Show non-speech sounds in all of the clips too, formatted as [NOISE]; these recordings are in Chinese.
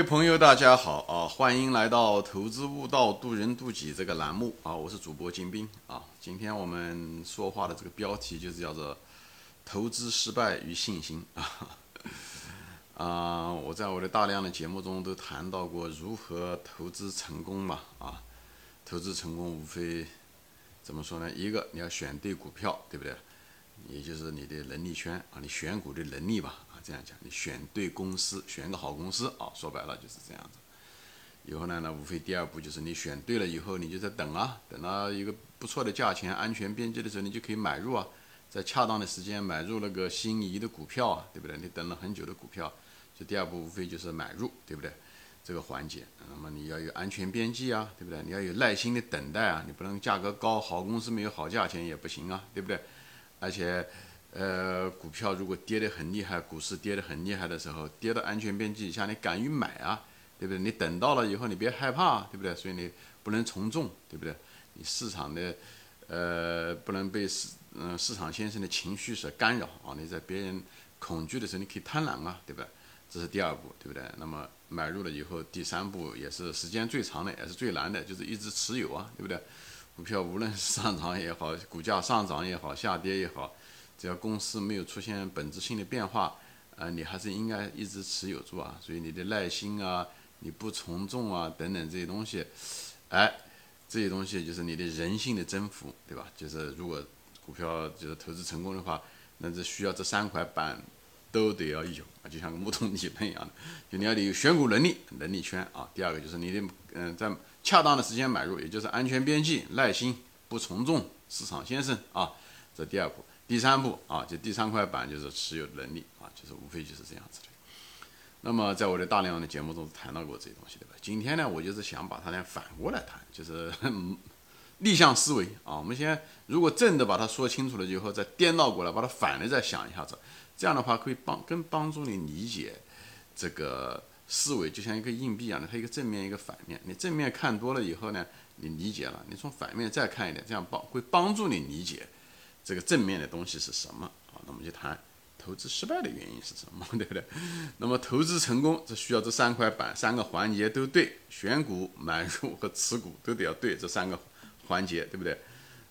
位朋友，大家好啊！欢迎来到“投资悟道，渡人渡己”这个栏目啊！我是主播金兵啊！今天我们说话的这个标题就是叫做“投资失败与信心”啊！啊，我在我的大量的节目中都谈到过如何投资成功嘛啊！投资成功无非怎么说呢？一个你要选对股票，对不对？也就是你的能力圈啊，你选股的能力吧。这样讲，你选对公司，选个好公司啊，说白了就是这样子。以后呢，那无非第二步就是你选对了以后，你就在等啊，等到一个不错的价钱、安全边际的时候，你就可以买入啊，在恰当的时间买入那个心仪的股票啊，对不对？你等了很久的股票，就第二步无非就是买入，对不对？这个环节，那么你要有安全边际啊，对不对？你要有耐心的等待啊，你不能价格高，好公司没有好价钱也不行啊，对不对？而且。呃，股票如果跌得很厉害，股市跌得很厉害的时候，跌到安全边际以下，你敢于买啊，对不对？你等到了以后，你别害怕，对不对？所以你不能从众，对不对？你市场的，呃，不能被市，嗯，市场先生的情绪所干扰啊！你在别人恐惧的时候，你可以贪婪啊，对不对？这是第二步，对不对？那么买入了以后，第三步也是时间最长的，也是最难的，就是一直持有啊，对不对？股票无论是上涨也好，股价上涨也好，下跌也好。只要公司没有出现本质性的变化，呃，你还是应该一直持有住啊。所以你的耐心啊，你不从众啊，等等这些东西，哎，这些东西就是你的人性的征服，对吧？就是如果股票就是投资成功的话，那这需要这三块板都得要有啊，就像个木桶理论一样的，就你要得有选股能力、能力圈啊。第二个就是你的嗯，在恰当的时间买入，也就是安全边际、耐心、不从众、市场先生啊，这第二步。第三步啊，就第三块板就是持有能力啊，就是无非就是这样子的。那么在我的大量的节目中谈到过这些东西，对吧？今天呢，我就是想把它呢反过来谈，就是逆向思维啊。我们先如果正的把它说清楚了以后，再颠倒过来把它反的再想一下子，这样的话可以帮更帮助你理解这个思维，就像一个硬币一样的，它一个正面一个反面。你正面看多了以后呢，你理解了，你从反面再看一点，这样帮会帮助你理解。这个正面的东西是什么啊？那我们就谈投资失败的原因是什么，[LAUGHS] 对不对？那么投资成功，这需要这三块板、三个环节都对，选股、买入和持股都得要对这三个环节，对不对？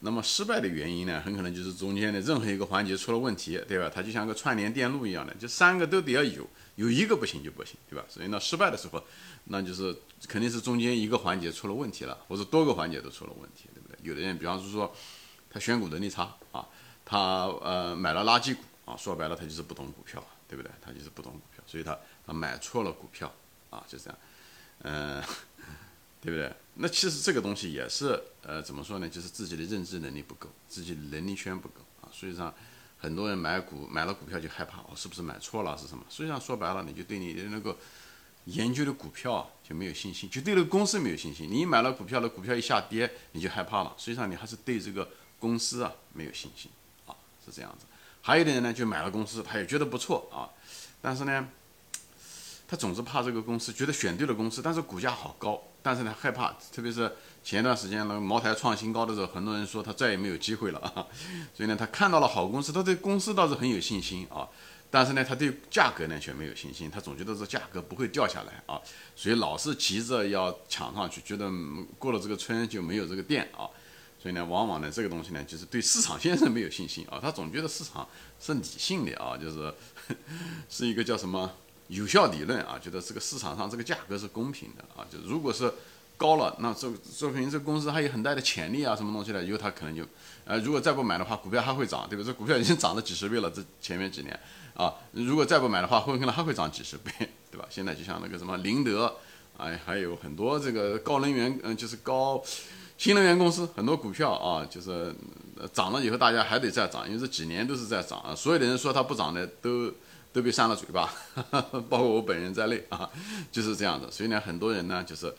那么失败的原因呢，很可能就是中间的任何一个环节出了问题，对吧？它就像个串联电路一样的，就三个都得要有，有一个不行就不行，对吧？所以呢，失败的时候，那就是肯定是中间一个环节出了问题了，或者多个环节都出了问题，对不对？有的人，比方说。他选股能力差啊，他呃买了垃圾股啊，说白了他就是不懂股票，对不对？他就是不懂股票，所以他他买错了股票啊，就这样，嗯，[LAUGHS] 对不对？那其实这个东西也是呃怎么说呢？就是自己的认知能力不够，自己能力圈不够啊。实际上，很多人买股买了股票就害怕，哦，是不是买错了是什么？实际上说白了，你就对你的那个研究的股票就没有信心，就对那个公司没有信心。你买了股票的，股票一下跌你就害怕了。实际上你还是对这个。公司啊没有信心啊，是这样子。还有的人呢，就买了公司，他也觉得不错啊，但是呢，他总是怕这个公司，觉得选对了公司，但是股价好高，但是呢害怕，特别是前一段时间那个茅台创新高的时候，很多人说他再也没有机会了啊。所以呢，他看到了好公司，他对公司倒是很有信心啊，但是呢，他对价格呢却没有信心，他总觉得这价格不会掉下来啊，所以老是急着要抢上去，觉得过了这个村就没有这个店啊。所以呢，往往呢，这个东西呢，就是对市场先生没有信心啊。他总觉得市场是理性的啊，就是是一个叫什么有效理论啊，觉得这个市场上这个价格是公平的啊。就如果是高了，那这说明这公司还有很大的潜力啊，什么东西的，以后他可能就呃，如果再不买的话，股票还会涨，对吧？这股票已经涨了几十倍了，这前面几年啊，如果再不买的话，会可能还会涨几十倍，对吧？现在就像那个什么宁德，哎，还有很多这个高能源，嗯，就是高。新能源公司很多股票啊，就是涨了以后，大家还得再涨，因为这几年都是在涨啊。所有的人说它不涨的，都都被扇了嘴巴，[LAUGHS] 包括我本人在内啊，就是这样的。所以呢，很多人呢就是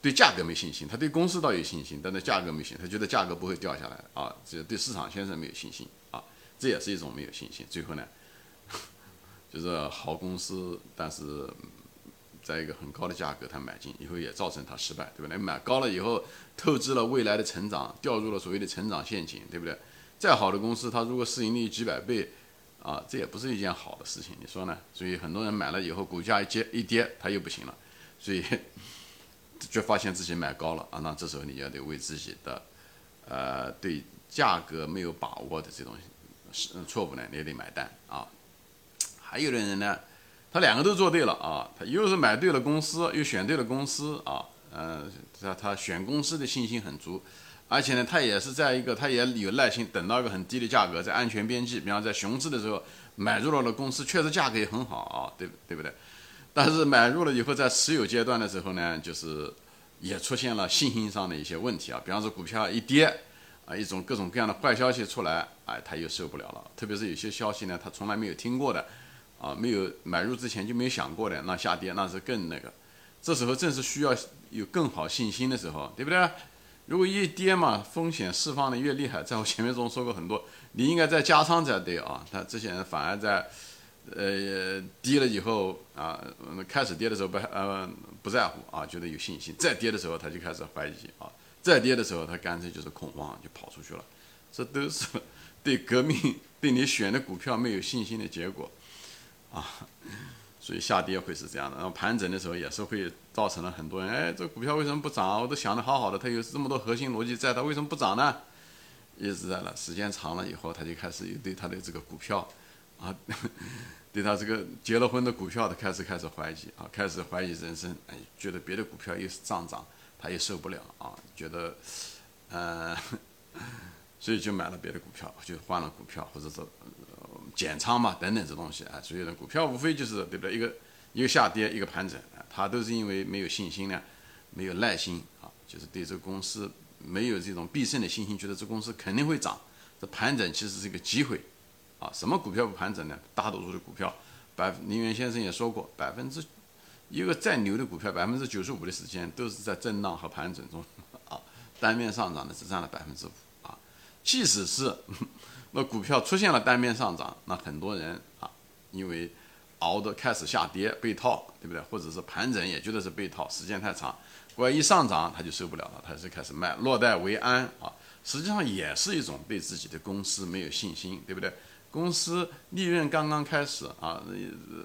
对价格没信心，他对公司倒有信心，但对价格没信，他觉得价格不会掉下来啊。这对市场先生没有信心啊，这也是一种没有信心。最后呢，[LAUGHS] 就是好公司，但是。在一个很高的价格，他买进以后也造成他失败，对不对？买高了以后，透支了未来的成长，掉入了所谓的成长陷阱，对不对？再好的公司，它如果市盈率几百倍，啊，这也不是一件好的事情，你说呢？所以很多人买了以后，股价一跌一跌，它又不行了。所以就发现自己买高了啊，那这时候你要得为自己的呃对价格没有把握的这种是错误呢，你也得买单啊。还有的人呢，他两个都做对了啊，他又是买对了公司，又选对了公司啊，嗯，他他选公司的信心很足。而且呢，他也是在一个，他也有耐心等到一个很低的价格，在安全边际，比方在熊市的时候买入了的公司，确实价格也很好啊，对对不对？但是买入了以后，在持有阶段的时候呢，就是也出现了信心上的一些问题啊，比方说股票一跌啊，一种各种各样的坏消息出来，哎，他又受不了了。特别是有些消息呢，他从来没有听过的，啊，没有买入之前就没有想过的，那下跌那是更那个。这时候正是需要有更好信心的时候，对不对？如果一跌嘛，风险释放的越厉害，在我前面中说过很多，你应该在加仓才对啊。他这些人反而在，呃，跌了以后啊，开始跌的时候不呃不在乎啊，觉得有信心；再跌的时候他就开始怀疑啊；再跌的时候他干脆就是恐慌，就跑出去了。这都是 [LAUGHS] 对革命、对你选的股票没有信心的结果啊。所以下跌会是这样的，然后盘整的时候也是会造成了很多人，哎，这个股票为什么不涨？我都想的好好的，它有这么多核心逻辑在，它为什么不涨呢？一直在了，时间长了以后，他就开始对他的这个股票，啊，[LAUGHS] 对他这个结了婚的股票，他开始开始怀疑啊，开始怀疑人生，哎，觉得别的股票又是上涨，他也受不了啊，觉得，嗯，[LAUGHS] 所以就买了别的股票，就换了股票，或者说。减仓嘛，等等这东西啊，所以呢，股票无非就是对不对？一个一个下跌，一个盘整啊，它都是因为没有信心呢，没有耐心啊，就是对这个公司没有这种必胜的信心，觉得这公司肯定会涨。这盘整其实是一个机会啊，什么股票不盘整呢？大多数的股票，百林源先生也说过，百分之一个再牛的股票，百分之九十五的时间都是在震荡和盘整中 [LAUGHS] 啊，单面上涨的只占了百分之五啊，即使是。那股票出现了单面上涨，那很多人啊，因为熬的开始下跌被套，对不对？或者是盘整也觉得是被套，时间太长，果然一上涨他就受不了了，他就开始卖，落袋为安啊。实际上也是一种对自己的公司没有信心，对不对？公司利润刚刚开始啊，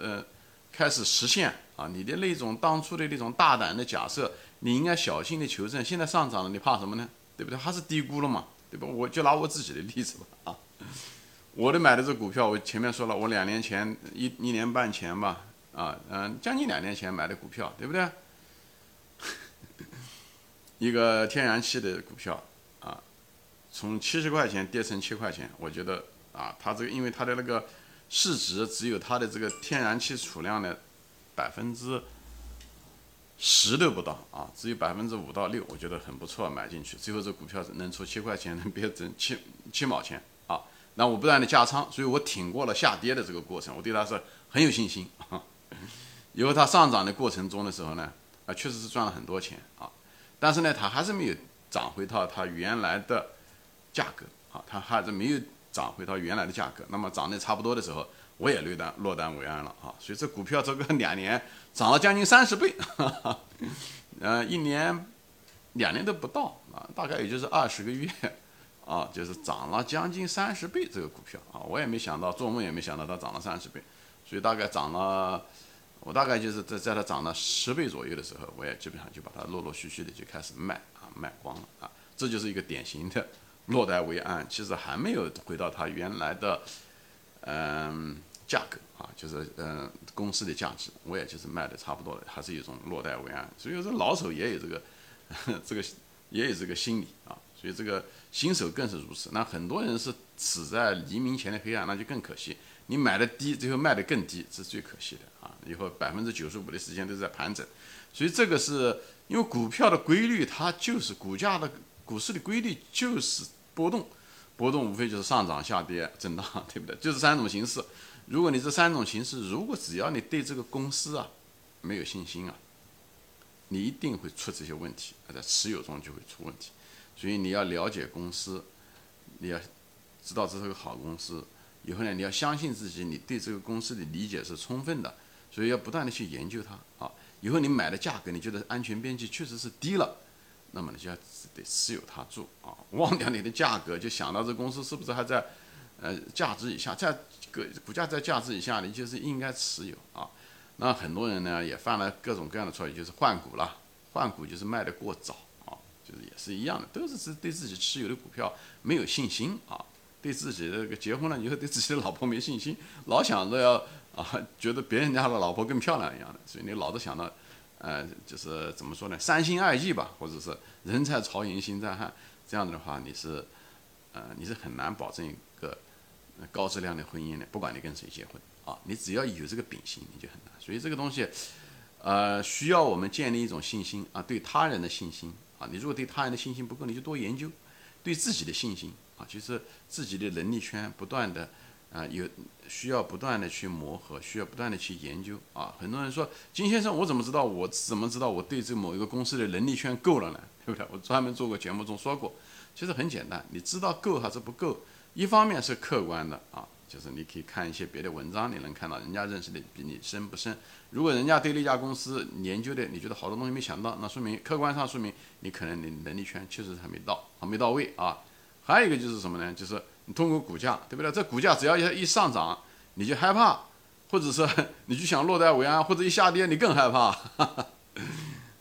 呃，开始实现啊，你的那种当初的那种大胆的假设，你应该小心的求证，现在上涨了，你怕什么呢？对不对？还是低估了嘛，对吧？我就拿我自己的例子吧，啊。我的买的这股票，我前面说了，我两年前一一年半前吧，啊，嗯，将近两年前买的股票，对不对？[LAUGHS] 一个天然气的股票，啊，从七十块钱跌成七块钱，我觉得啊，它这个因为它的那个市值只有它的这个天然气储量的百分之十都不到啊，只有百分之五到六，我觉得很不错，买进去，最后这股票能出七块钱，能变成七七毛钱。那我不断的加仓，所以我挺过了下跌的这个过程，我对它是很有信心。[LAUGHS] 以后它上涨的过程中的时候呢，啊，确实是赚了很多钱啊，但是呢，它还是没有涨回到它原来的价格啊，它还是没有涨回到原来的价格。那么涨得差不多的时候，我也落单落单为安了啊。所以这股票这个 [LAUGHS] 两年涨了将近三十倍，[LAUGHS] 呃，一年两年都不到啊，大概也就是二十个月。啊，就是涨了将近三十倍，这个股票啊，我也没想到，做梦也没想到它涨了三十倍，所以大概涨了，我大概就是在在它涨了十倍左右的时候，我也基本上就把它陆陆续续的就开始卖啊，卖光了啊，这就是一个典型的 [LAUGHS] 落袋为安，其实还没有回到它原来的嗯价格啊，就是嗯公司的价值，我也就是卖的差不多了，还是一种落袋为安，所以说老手也有这个 [LAUGHS] 这个也有这个心理啊。所以这个新手更是如此。那很多人是死在黎明前的黑暗，那就更可惜。你买的低，最后卖的更低，是最可惜的啊！以后百分之九十五的时间都是在盘整。所以这个是因为股票的规律，它就是股价的股市的规律就是波动，波动无非就是上涨、下跌、震荡，对不对？就是三种形式。如果你这三种形式，如果只要你对这个公司啊没有信心啊，你一定会出这些问题，在持有中就会出问题。所以你要了解公司，你要知道这是个好公司。以后呢，你要相信自己，你对这个公司的理解是充分的。所以要不断的去研究它啊。以后你买的价格，你觉得安全边际确实是低了，那么你就要得持有它住啊。忘掉你的价格，就想到这公司是不是还在呃价值以下，在个股价在价值以下，你就是应该持有啊。那很多人呢也犯了各种各样的错误，就是换股了，换股就是卖的过早，就是也是一样的，都是是对自己持有的股票没有信心啊，对自己的这个结婚了以后对自己的老婆没信心，老想着要啊，觉得别人家的老婆更漂亮一样的，所以你老是想到，呃，就是怎么说呢，三心二意吧，或者是人在曹营心在汉，这样的话，你是，呃，你是很难保证一个高质量的婚姻的，不管你跟谁结婚。啊，你只要有这个秉性，你就很难。所以这个东西，呃，需要我们建立一种信心啊，对他人的信心啊。你如果对他人的信心不够，你就多研究，对自己的信心啊，就是自己的能力圈不断的啊，有需要不断的去磨合，需要不断的去研究啊。很多人说金先生，我怎么知道我怎么知道我对这某一个公司的能力圈够了呢？[LAUGHS] 对不对？我专门做过节目中说过，其实很简单，你知道够还是不够，一方面是客观的啊。就是你可以看一些别的文章，你能看到人家认识的比你深不深。如果人家对那家公司研究的，你觉得好多东西没想到，那说明客观上说明你可能你能力圈确实还没到，还没到位啊。还有一个就是什么呢？就是你通过股价，对不对？这股价只要一一上涨，你就害怕，或者是 [LAUGHS] 你就想落袋为安，或者一下跌你更害怕，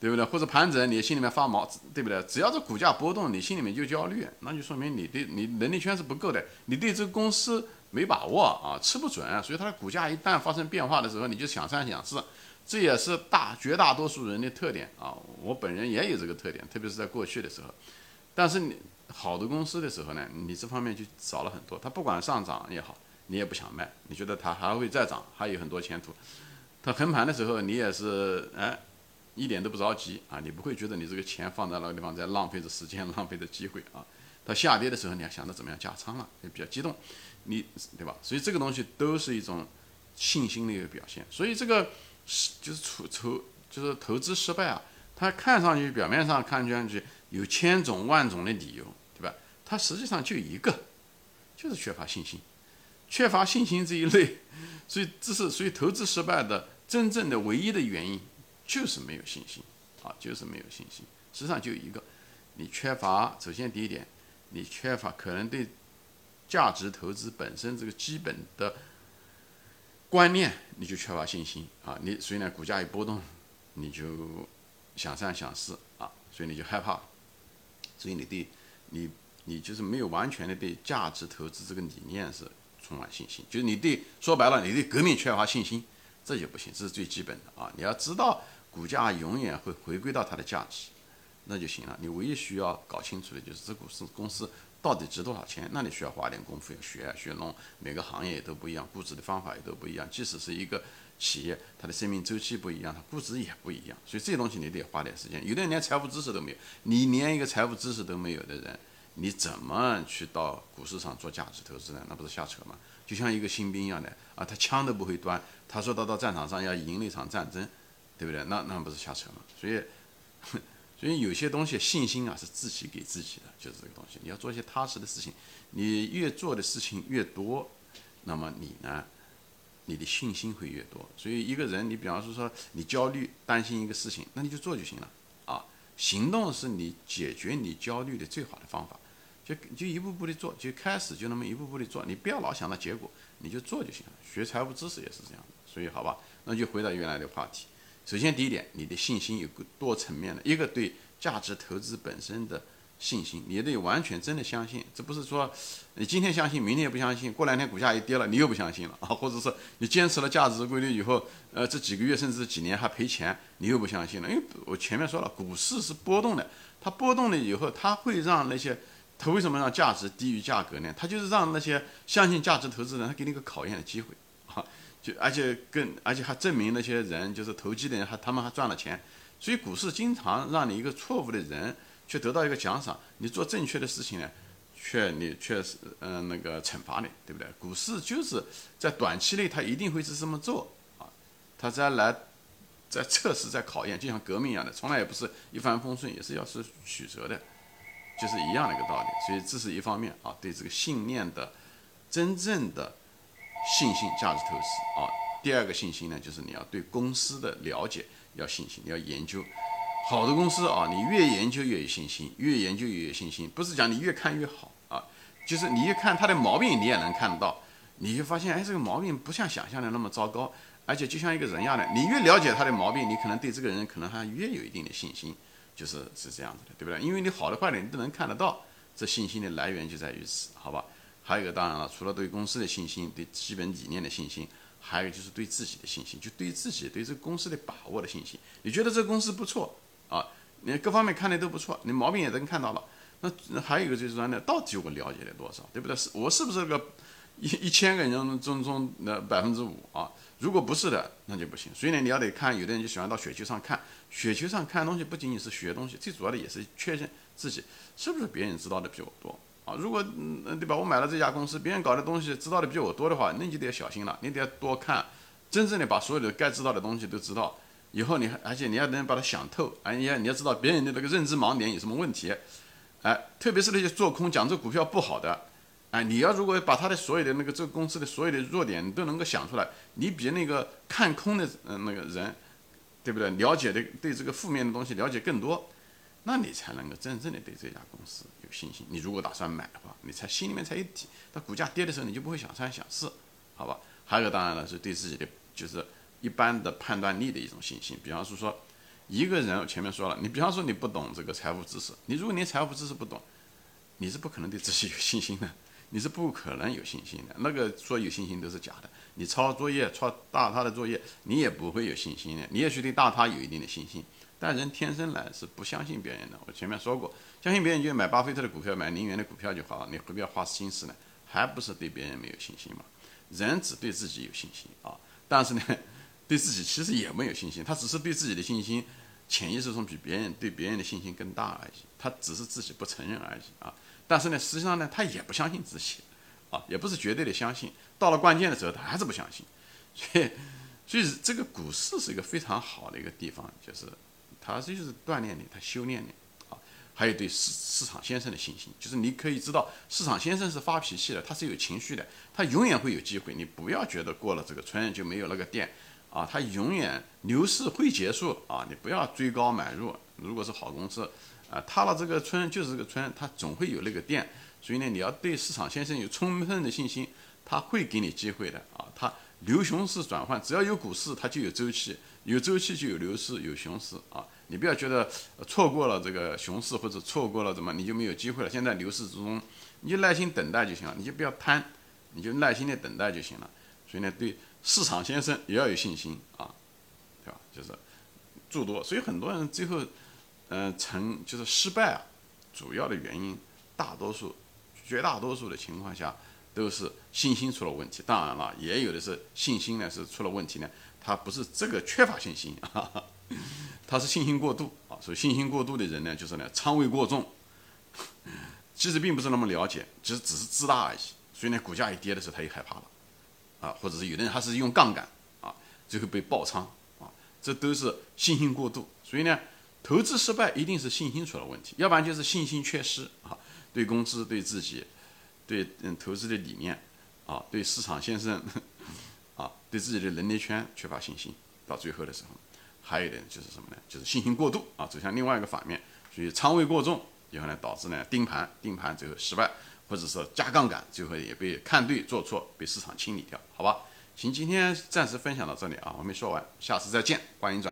对不对？或者盘整你心里面发毛，对不对？只要这股价波动，你心里面就焦虑，那就说明你对你能力圈是不够的，你对这个公司。没把握啊，吃不准，所以它的股价一旦发生变化的时候，你就想三想四，这也是大绝大多数人的特点啊。我本人也有这个特点，特别是在过去的时候。但是你好的公司的时候呢，你这方面就少了很多。它不管上涨也好，你也不想卖，你觉得它还会再涨，还有很多前途。它横盘的时候，你也是哎，一点都不着急啊，你不会觉得你这个钱放在那个地方在浪费着时间、[LAUGHS] 浪费着机会啊。它下跌的时候，你还想着怎么样加仓了，也比较激动。你对吧？所以这个东西都是一种信心的一个表现。所以这个是就是出投就是投资失败啊，它看上去表面上看上去有千种万种的理由，对吧？它实际上就一个，就是缺乏信心，缺乏信心这一类。所以这是所以投资失败的真正的唯一的原因就是没有信心啊，就是没有信心。实际上就一个，你缺乏首先第一点，你缺乏可能对。价值投资本身这个基本的观念，你就缺乏信心啊！你所以呢，股价一波动，你就想三想四啊，所以你就害怕，所以你对，你你就是没有完全的对价值投资这个理念是充满信心，就是你对说白了，你对革命缺乏信心，这就不行，这是最基本的啊！你要知道股价永远会回归到它的价值，那就行了。你唯一需要搞清楚的就是这股市公司。到底值多少钱？那你需要花点功夫要学学弄。每个行业也都不一样，估值的方法也都不一样。即使是一个企业，它的生命周期不一样，它估值也不一样。所以这些东西你得花点时间。有的人连财务知识都没有，你连一个财务知识都没有的人，你怎么去到股市上做价值投资呢？那不是瞎扯吗？就像一个新兵一样的啊，他枪都不会端，他说他到战场上要赢那场战争，对不对？那那不是瞎扯吗？所以。所以有些东西信心啊是自己给自己的，就是这个东西。你要做一些踏实的事情，你越做的事情越多，那么你呢，你的信心会越多。所以一个人，你比方说说你焦虑担心一个事情，那你就做就行了啊。行动是你解决你焦虑的最好的方法，就就一步步的做，就开始就那么一步步的做，你不要老想到结果，你就做就行了。学财务知识也是这样，所以好吧，那就回到原来的话题。首先，第一点，你的信心有个多层面的，一个对价值投资本身的信心，你得完全真的相信，这不是说你今天相信，明天也不相信，过两天股价一跌了，你又不相信了啊，或者是你坚持了价值规律以后，呃，这几个月甚至几年还赔钱，你又不相信了，因为我前面说了，股市是波动的，它波动了以后，它会让那些，它为什么让价值低于价格呢？它就是让那些相信价值投资人，他给你个考验的机会。就而且更而且还证明那些人就是投机的人还他们还赚了钱，所以股市经常让你一个错误的人却得到一个奖赏，你做正确的事情呢，却你却是嗯那个惩罚你，对不对？股市就是在短期内它一定会是这么做啊，它在来在测试在考验，就像革命一样的，从来也不是一帆风顺，也是要是曲折的，就是一样的一个道理。所以这是一方面啊，对这个信念的真正的。信心价值投资啊，第二个信心呢，就是你要对公司的了解要信心，你要研究好的公司啊，你越研究越有信心，越研究越有信心，不是讲你越看越好啊，就是你越看它的毛病，你也能看得到，你就发现哎，这个毛病不像想象的那么糟糕，而且就像一个人一样的，你越了解他的毛病，你可能对这个人可能还越有一定的信心，就是是这样子的，对不对？因为你好的坏的你都能看得到，这信心的来源就在于此，好吧？还有一个当然了，除了对公司的信心，对基本理念的信心，还有就是对自己的信心，就对自己对这个公司的把握的信心。你觉得这个公司不错啊，你各方面看的都不错，你毛病也能看到了。那还有一个就是说呢，到底我了解了多少，对不对？我是不是个一一千个人中中中的百分之五啊？如果不是的，那就不行。所以呢，你要得看，有的人就喜欢到雪球上看，雪球上看东西不仅仅是学东西，最主要的也是确认自己是不是别人知道的比我多啊。如果嗯对吧，我买了这家公司，别人搞的东西知道的比我多的话，那你就得小心了，你得要多看，真正的把所有的该知道的东西都知道。以后你而且你要能把它想透，而且你要知道别人的那个认知盲点有什么问题。哎，特别是那些做空讲这股票不好的，哎，你要如果把他的所有的那个这个公司的所有的弱点都能够想出来，你比那个看空的嗯那个人，对不对？了解的对这个负面的东西了解更多，那你才能够真正的对这家公司有信心。你如果打算买的话，你才心里面才有底。它股价跌的时候，你就不会想三想四，好吧？还有个当然了，是对自己的就是一般的判断力的一种信心，比方是说。一个人，我前面说了，你比方说你不懂这个财务知识，你如果连财务知识不懂，你是不可能对自己有信心的，你是不可能有信心的。那个说有信心都是假的。你抄作业，抄大他的作业，你也不会有信心的。你也许对大他有一定的信心，但人天生来是不相信别人的。我前面说过，相信别人就买巴菲特的股票，买宁园的股票就好了，你何必要花心思呢？还不是对别人没有信心嘛？人只对自己有信心啊，但是呢？[LAUGHS] 对自己其实也没有信心，他只是对自己的信心，潜意识中比别人对别人的信心更大而已。他只是自己不承认而已啊。但是呢，实际上呢，他也不相信自己，啊，也不是绝对的相信。到了关键的时候，他还是不相信。所以，所以这个股市是一个非常好的一个地方，就是它就是锻炼你，它修炼你啊。还有对市市场先生的信心，就是你可以知道市场先生是发脾气的，他是有情绪的，他永远会有机会。你不要觉得过了这个村就没有那个店。啊，他永远牛市会结束啊！你不要追高买入。如果是好公司，啊，塌了这个村就是这个村，它总会有那个店。所以呢，你要对市场先生有充分的信心，他会给你机会的啊！他牛熊市转换，只要有股市，它就有周期，有周期就有牛市，有熊市啊！你不要觉得错过了这个熊市或者错过了怎么，你就没有机会了。现在牛市之中，你就耐心等待就行了，你就不要贪，你就耐心的等待就行了。所以呢，对。市场先生也要有信心啊，对吧？就是诸多，所以很多人最后，嗯，成就是失败啊，主要的原因，大多数、绝大多数的情况下都是信心出了问题。当然了，也有的是信心呢是出了问题呢，他不是这个缺乏信心啊，[LAUGHS] 他是信心过度啊。所以信心过度的人呢，就是呢仓位过重，其实并不是那么了解，其实只是自大而已。所以呢，股价一跌的时候，他又害怕了。啊，或者是有的人他是用杠杆啊，最后被爆仓啊，这都是信心过度。所以呢，投资失败一定是信心出了问题，要不然就是信心缺失啊，对公司、对自己、对嗯投资的理念啊，对市场先生啊，对自己的能力圈缺乏信心。到最后的时候，还有一点就是什么呢？就是信心过度啊，走向另外一个反面，所以仓位过重然后呢，导致呢盯盘，盯盘最后失败。或者说加杠杆，最后也被看对做错，被市场清理掉，好吧？行，今天暂时分享到这里啊，我没说完，下次再见，欢迎转。